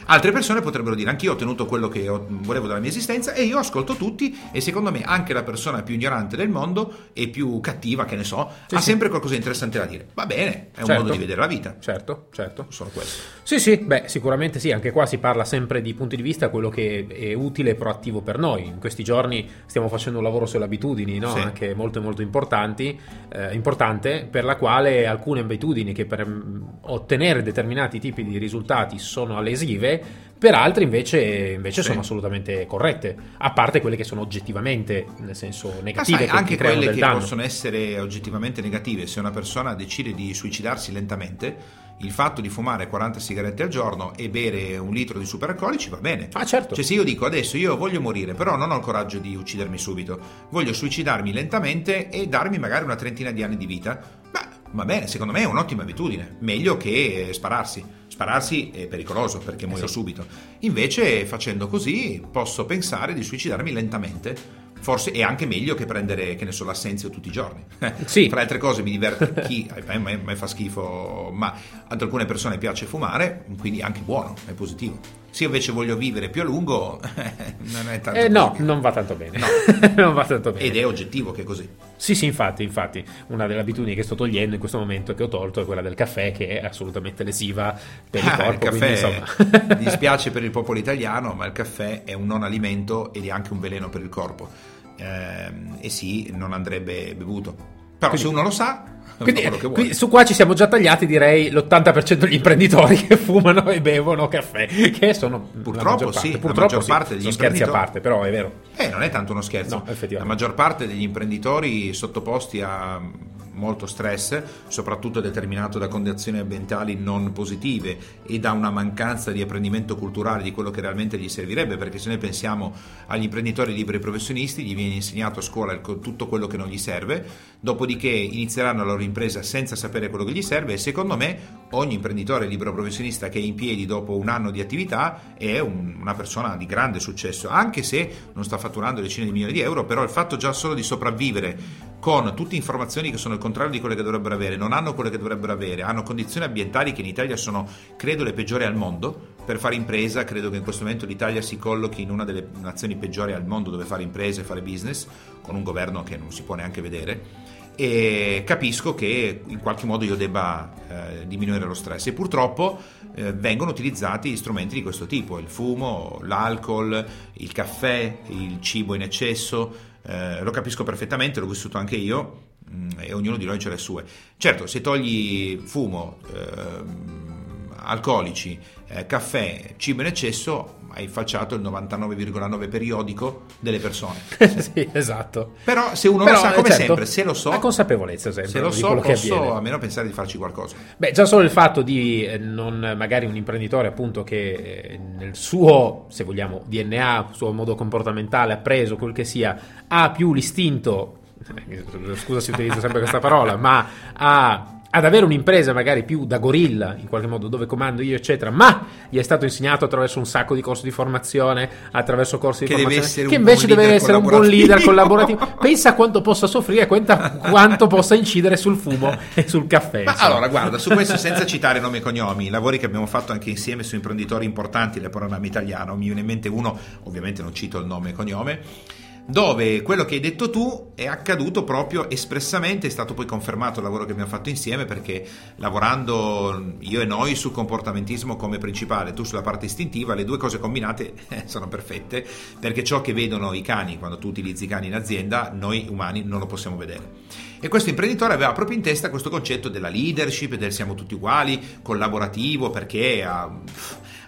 altre persone potrebbero dire anch'io ho ottenuto quello che volevo dalla mia esistenza e io ascolto tutti e secondo me anche la persona più ignorante del mondo e più cattiva, che ne so, sì, ha sì. sempre qualcosa di interessante da dire. Va bene, è un certo. modo di vedere la vita. Certo, certo. Solo questo. Sì, sì, beh, sicuramente sì, anche qua si parla sempre di punti di vista, quello che è utile e proattivo per noi. In questi giorni stiamo facendo un lavoro sulle abitudini, no? sì. anche molto molto importanti, eh, importante, per la quale alcune abitudini che per mm, ottenere determinati tipi di risultati sono lesive, per altre invece, invece sì. sono assolutamente corrette, a parte quelle che sono oggettivamente, nel senso negative. Sai, che anche quelle che danno. possono essere oggettivamente negative, se una persona decide di suicidarsi lentamente, il fatto di fumare 40 sigarette al giorno e bere un litro di superalcolici va bene. Ah, certo. Cioè, se io dico adesso io voglio morire, però non ho il coraggio di uccidermi subito, voglio suicidarmi lentamente e darmi magari una trentina di anni di vita, beh, va bene, secondo me è un'ottima abitudine, meglio che spararsi. Spararsi è pericoloso perché muoio eh sì. subito. Invece, facendo così, posso pensare di suicidarmi lentamente forse è anche meglio che prendere, che ne so, l'assenzio tutti i giorni. Sì. Fra altre cose mi diverte chi, a me, me fa schifo, ma ad alcune persone piace fumare, quindi è anche buono, è positivo. Se io invece voglio vivere più a lungo, non è tanto eh, No, non va tanto bene. No. non va tanto bene. Ed è oggettivo che è così. Sì, sì, infatti, infatti, una delle abitudini che sto togliendo in questo momento che ho tolto è quella del caffè, che è assolutamente lesiva per il ah, corpo. Il caffè, quindi, mi dispiace per il popolo italiano, ma il caffè è un non alimento ed è anche un veleno per il corpo. Eh, e sì, non andrebbe bevuto. Però quindi, se uno lo sa, quindi, quindi, su qua ci siamo già tagliati, direi, l'80% degli imprenditori che fumano e bevono caffè, che sono purtroppo parte, sì, purtroppo la maggior sì, parte degli imprenditori scherzi a parte, però è vero. Eh, non è tanto uno scherzo. No, la maggior parte degli imprenditori sottoposti a molto stress, soprattutto determinato da condizioni ambientali non positive e da una mancanza di apprendimento culturale di quello che realmente gli servirebbe, perché se noi pensiamo agli imprenditori liberi professionisti, gli viene insegnato a scuola tutto quello che non gli serve, dopodiché inizieranno la loro impresa senza sapere quello che gli serve e secondo me ogni imprenditore libero professionista che è in piedi dopo un anno di attività è un, una persona di grande successo, anche se non sta fatturando decine di milioni di euro, però il fatto già solo di sopravvivere con tutte informazioni che sono il contrario di quelle che dovrebbero avere, non hanno quelle che dovrebbero avere, hanno condizioni ambientali che in Italia sono, credo, le peggiori al mondo. Per fare impresa, credo che in questo momento l'Italia si collochi in una delle nazioni peggiori al mondo dove fare impresa e fare business, con un governo che non si può neanche vedere. E capisco che in qualche modo io debba eh, diminuire lo stress. E purtroppo eh, vengono utilizzati strumenti di questo tipo, il fumo, l'alcol, il caffè, il cibo in eccesso, eh, lo capisco perfettamente, l'ho vissuto anche io mh, mm, e ognuno di noi ce le sue. Certo, se togli fumo, ehm, alcolici, eh, caffè, cibo in eccesso, hai facciato il 99,9 periodico delle persone. sì, esatto. Però se uno Però, lo sa, come certo, sempre, se lo so... La consapevolezza sempre. Se lo so, posso almeno pensare di farci qualcosa. Beh, già solo il fatto di eh, non, magari un imprenditore appunto che eh, nel suo, se vogliamo, DNA, suo modo comportamentale, ha preso quel che sia, ha più l'istinto, eh, scusa se utilizzo sempre questa parola, ma ha ad avere un'impresa magari più da gorilla, in qualche modo, dove comando io, eccetera, ma gli è stato insegnato attraverso un sacco di corsi di formazione, attraverso corsi di che formazione, che invece deve essere un buon leader collaborativo. Pensa quanto possa soffrire, quanta, quanto possa incidere sul fumo e sul caffè. Ma allora, guarda, su questo senza citare nomi e cognomi, i lavori che abbiamo fatto anche insieme su imprenditori importanti del panorama italiano, mi viene in mente uno, ovviamente non cito il nome e cognome, dove quello che hai detto tu è accaduto proprio espressamente, è stato poi confermato il lavoro che abbiamo fatto insieme perché lavorando io e noi sul comportamentismo come principale, tu sulla parte istintiva, le due cose combinate eh, sono perfette perché ciò che vedono i cani quando tu utilizzi i cani in azienda, noi umani non lo possiamo vedere. E questo imprenditore aveva proprio in testa questo concetto della leadership, del siamo tutti uguali, collaborativo, perché ha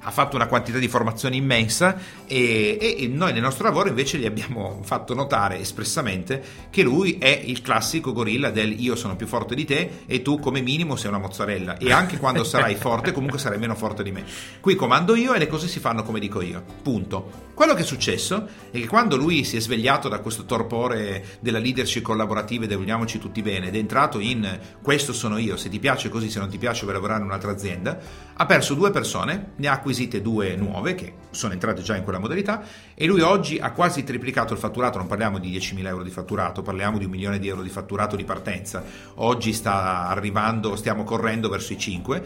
ha fatto una quantità di formazione immensa e, e, noi nel nostro lavoro invece gli abbiamo fatto notare espressamente che lui è il classico gorilla del io sono più forte di te e tu come minimo sei una mozzarella e anche quando sarai forte comunque sarai meno forte di me. Qui comando io e le cose si fanno come dico io. Punto. Quello che è successo è che quando lui si è svegliato da questo torpore della leadership collaborativa e del vogliamoci tutti bene ed è entrato in questo sono io, se ti piace così, se non ti piace vuoi lavorare in un'altra azienda, ha perso due persone, ne ha acquisite due nuove che sono entrate già in quella modalità e lui oggi ha quasi triplicato il fatturato, non parliamo di 10.000 euro di fatturato, parliamo di un milione di euro di fatturato di partenza, oggi sta arrivando, stiamo correndo verso i 5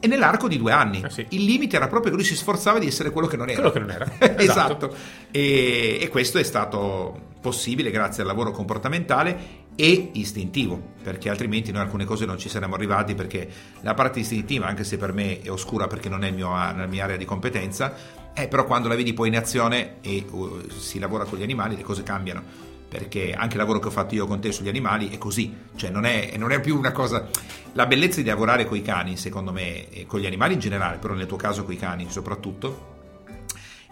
e nell'arco di due anni. Eh sì. Il limite era proprio che lui si sforzava di essere quello che non era. Quello che non era. esatto. esatto. E, e, questo è stato possibile grazie al lavoro comportamentale e istintivo, perché altrimenti noi alcune cose non ci saremmo arrivati perché la parte istintiva, anche se per me è oscura perché non è mio, nella mia area di competenza, è però quando la vedi poi in azione e uh, si lavora con gli animali le cose cambiano perché anche il lavoro che ho fatto io con te sugli animali è così, cioè non è, non è più una cosa... La bellezza di lavorare con i cani, secondo me, con gli animali in generale, però nel tuo caso con i cani soprattutto,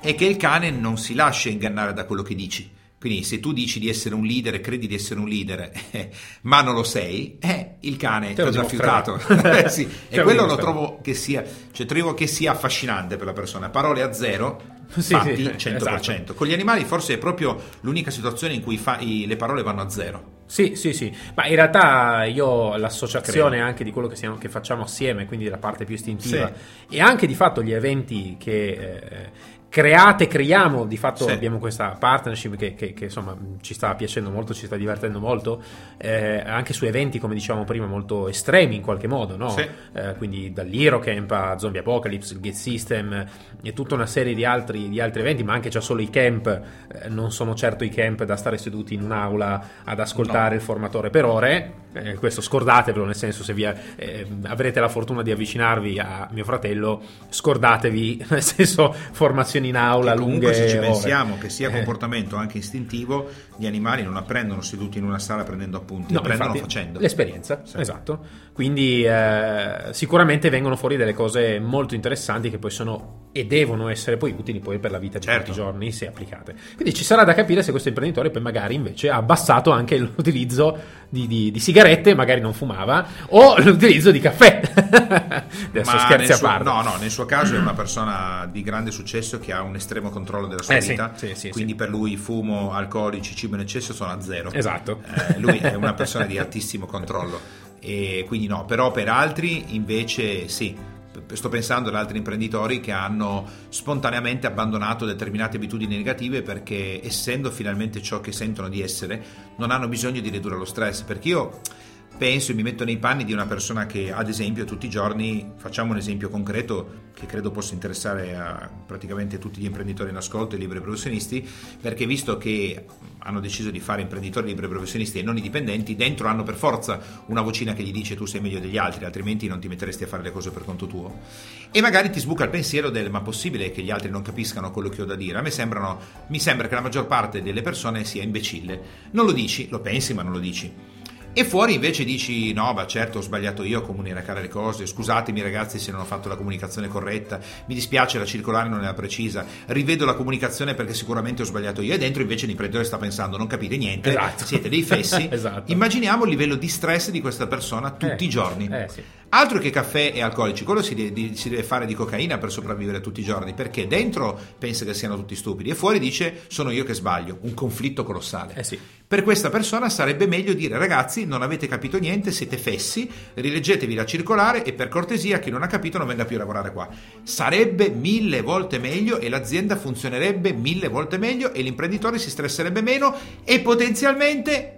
è che il cane non si lascia ingannare da quello che dici. Quindi se tu dici di essere un leader e credi di essere un leader, eh, ma non lo sei, eh, il cane ti ha già fiutato. Eh, sì. E quello lo trovo che sia, cioè trovo che sia affascinante per la persona. Parole a zero, sì, fatti sì, 100%. Esatto. Con gli animali forse è proprio l'unica situazione in cui fa, i, le parole vanno a zero. Sì, sì, sì, ma in realtà io l'associazione Credo. anche di quello che, siamo, che, facciamo assieme, quindi la parte più istintiva, sì. e anche di fatto gli eventi che, eh, create, creiamo, di fatto sì. abbiamo questa partnership che, che, che, insomma ci sta piacendo molto, ci sta divertendo molto, eh, anche su eventi come dicevamo prima molto estremi in qualche modo, no? sì. eh, quindi dall'Hero Camp a Zombie Apocalypse, il Gate System e tutta una serie di altri, di altri eventi, ma anche già solo i camp, eh, non sono certo i camp da stare seduti in un'aula ad ascoltare no. il formatore per ore, eh, questo scordatevelo, nel senso se vi, eh, avrete la fortuna di avvicinarvi a mio fratello, scordatevi, nel senso formazione lezioni in aula che lunghe. se ci pensiamo che sia eh. comportamento anche istintivo, gli animali non apprendono seduti in una sala prendendo appunti, no, apprendono infatti, facendo. L'esperienza, sì. esatto. Quindi eh, sicuramente vengono fuori delle cose molto interessanti che poi sono e devono essere poi utili poi per la vita di Certo. tutti i giorni se applicate. Quindi ci sarà da capire se questo imprenditore poi magari invece ha abbassato anche l'utilizzo di, di- di sigarette, magari non fumava, o l'utilizzo di caffè. Adesso Ma scherzi nel a suo- parte. No, no, nel suo caso è una persona di grande successo che ha un estremo controllo della sua Eh, sì, vita, sì, sì, quindi per lui fumo, alcolici, cibo in eccesso sono a zero. Esatto. Eh, lui è una persona di altissimo controllo e quindi no, però per altri invece sì. Sto pensando ad altri imprenditori che hanno spontaneamente abbandonato determinate abitudini negative perché essendo finalmente ciò che sentono di essere, non hanno bisogno di ridurre lo stress. Perché io penso e mi metto nei panni di una persona che ad esempio tutti i giorni, facciamo un esempio concreto che credo possa interessare a praticamente tutti gli imprenditori in ascolto e liberi professionisti, perché visto che hanno deciso di fare imprenditori liberi professionisti e non i dipendenti, dentro hanno per forza una vocina che gli dice tu sei meglio degli altri, altrimenti non ti metteresti a fare le cose per conto tuo. E magari ti sbuca il pensiero del ma possibile che gli altri non capiscano quello che ho da dire? A me sembrano, mi sembra che la maggior parte delle persone sia imbecille. Non lo dici, lo pensi ma non lo dici. E fuori invece dici: No, ma certo, ho sbagliato io a comunicare le cose. Scusatemi, ragazzi, se non ho fatto la comunicazione corretta. Mi dispiace, la circolare non era precisa. Rivedo la comunicazione perché sicuramente ho sbagliato io. E dentro invece l'imprenditore sta pensando: Non capite niente, Esatto. siete dei fessi. Esatto. Immaginiamo il livello di stress di questa persona tutti Eh, i giorni. eh, sì. Altro che caffè e alcolici, quello si deve, si deve fare di cocaina per sopravvivere tutti i giorni, perché dentro pensa che siano tutti stupidi e fuori dice sono io che sbaglio, un conflitto colossale. Eh sì. Per questa persona sarebbe meglio dire ragazzi non avete capito niente, siete fessi, rileggetevi la circolare e per cortesia chi non ha capito non venga più a lavorare qua. Sarebbe mille volte meglio e l'azienda funzionerebbe mille volte meglio e l'imprenditore si stresserebbe meno e potenzialmente...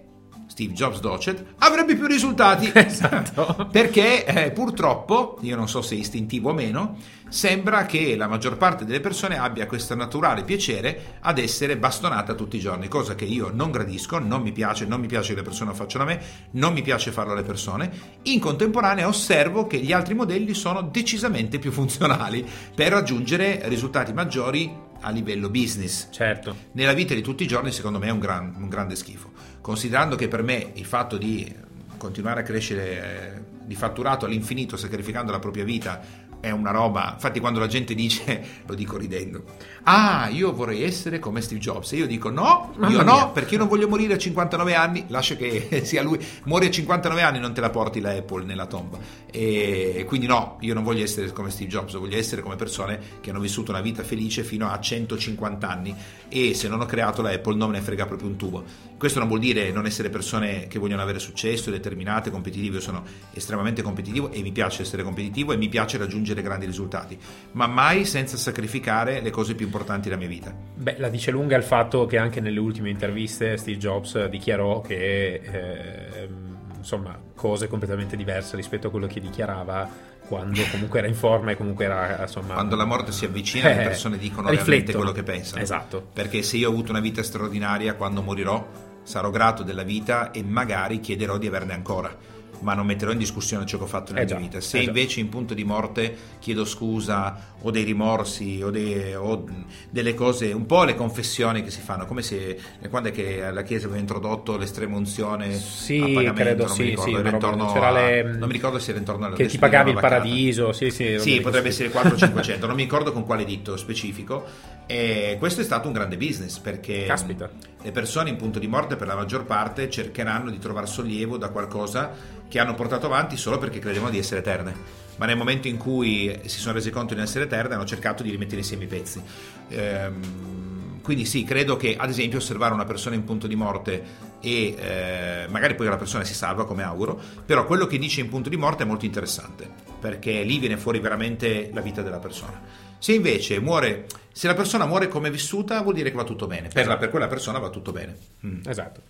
Steve Jobs Docet avrebbe più risultati Esatto. perché eh, purtroppo, io non so se è istintivo o meno, sembra che la maggior parte delle persone abbia questo naturale piacere ad essere bastonata tutti i giorni, cosa che io non gradisco, non mi piace, non mi piace che le persone lo facciano a me, non mi piace farlo alle persone. In contemporanea osservo che gli altri modelli sono decisamente più funzionali per raggiungere risultati maggiori a livello business Certo. nella vita di tutti i giorni secondo me è un, gran- un grande schifo considerando che per me il fatto di continuare a crescere eh, di fatturato all'infinito sacrificando la propria vita è una roba infatti quando la gente dice lo dico ridendo ah io vorrei essere come Steve Jobs e io dico no Mamma io mia. no perché io non voglio morire a 59 anni lascia che sia lui muori a 59 anni non te la porti la Apple nella tomba e quindi no io non voglio essere come Steve Jobs voglio essere come persone che hanno vissuto una vita felice fino a 150 anni e se non ho creato la Apple non me ne frega proprio un tubo. Questo non vuol dire non essere persone che vogliono avere successo determinate competitive io sono estremamente competitivo e mi piace essere competitivo e mi piace raggiungere grandi risultati ma mai senza sacrificare le cose più importanti della mia vita. Beh, la dice lunga il fatto che anche nelle ultime interviste Steve Jobs dichiarò che ehm, insomma cose completamente diverse rispetto a quello che dichiarava quando comunque era in forma e comunque era insomma quando la morte si avvicina le Eh, persone dicono realmente riflettono. quello che pensano Esatto. perché se io ho avuto una vita straordinaria quando morirò sarò grato della vita e magari chiederò di averne ancora ma non metterò in discussione ciò che ho fatto nella Eh già, mia vita se eh già. invece in punto di morte chiedo scusa o dei rimorsi o, dei- o delle cose un po' le confessioni che si fanno come se quando è che la chiesa aveva introdotto l'estrema unzione Sì, a pagamento credo non sì, mi ricordo, sì, intorno a- le- non mi ricordo se era intorno alla che ti pagavi il paradiso sì sì Sì, potrebbe essere 4 500, non mi ricordo con quale dito specifico. E questo è stato un grande business perché Caspita. le persone in punto di morte per la maggior parte cercheranno di trovare sollievo da qualcosa che hanno portato avanti solo perché credevano di essere eterne. Ma nel momento in cui si sono resi conto di non essere eterne hanno cercato di rimettere insieme i pezzi. Ehm, quindi sì, credo che ad esempio osservare una persona in punto di morte e eh, magari poi la persona si salva come auguro, però quello che dice in punto di morte è molto interessante, perché lì viene fuori veramente la vita della persona. Se invece muore, se la persona muore come è vissuta, vuol dire che va tutto bene. Per, la- per quella persona va tutto bene. Mm. Esatto.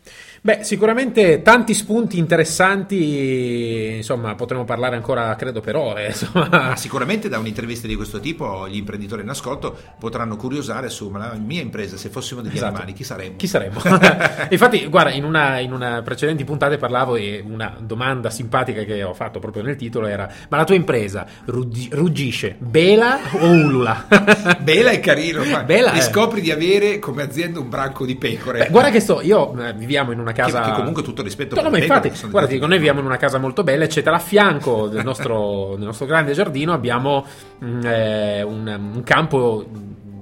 Beh, sicuramente tanti spunti interessanti, insomma, potremmo parlare ancora, credo, per ore, insomma. Ma sicuramente da un'intervista di questo tipo gli imprenditori in ascolto potranno curiosare su ma la mia impresa, se fossimo degli Esatto. animali, chi saremmo? Chi saremmo? Infatti, guarda, in una, in una precedenti puntate parlavo e una domanda simpatica che ho fatto proprio nel titolo era: Ma la tua impresa ruggi- ruggisce bela o ulula? Bela e carino. Bella, e eh. scopri di avere come azienda un branco di pecore. Beh, guarda che sto, io eh, viviamo in una casa. Che, che comunque tutto rispetto No, per ma le pecore, infatti, guarda, di dico, noi viviamo in una casa molto bella, eccetera. A fianco del nostro, del nostro grande giardino abbiamo mm, eh, un, un campo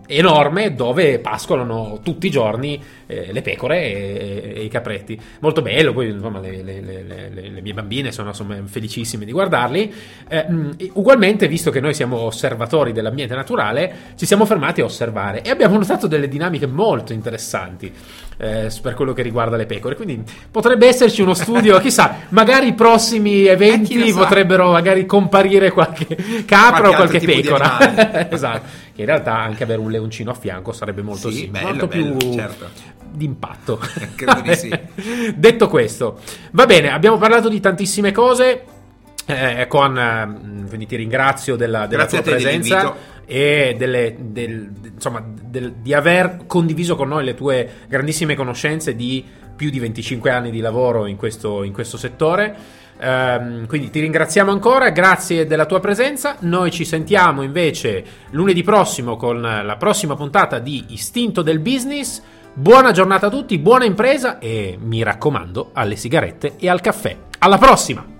enorme dove pascolano tutti i giorni eh, le pecore e, e i capretti. Molto bello, poi insomma le, le- le- le- mie bambine sono insomma, felicissime di guardarli. Eh, ugualmente, visto che noi siamo osservatori dell'ambiente naturale, ci siamo fermati a osservare e abbiamo notato delle dinamiche molto interessanti eh, per quello che riguarda le pecore. Quindi potrebbe esserci uno studio, chissà, magari i prossimi Eh, eventi potrebbero magari comparire qualche capra o Qualche pecora. esatto. Che in realtà anche avere un leoncino a fianco sarebbe molto, Sì, sì, bello, molto bello, più certo. d'impatto. Credo di sì. Detto questo, va bene, abbiamo parlato di tantissime cose. Eh, con, eh, quindi ti ringrazio della, della tua presenza e delle- del- insomma, del- di aver condiviso con noi le tue grandissime conoscenze di più di 25 anni di lavoro in questo, in questo settore. Ehm, quindi ti ringraziamo ancora, grazie della tua presenza. Noi ci sentiamo invece lunedì prossimo con la prossima puntata di Istinto del Business. Buona giornata a tutti, buona impresa e mi raccomando alle sigarette e al caffè. Alla prossima!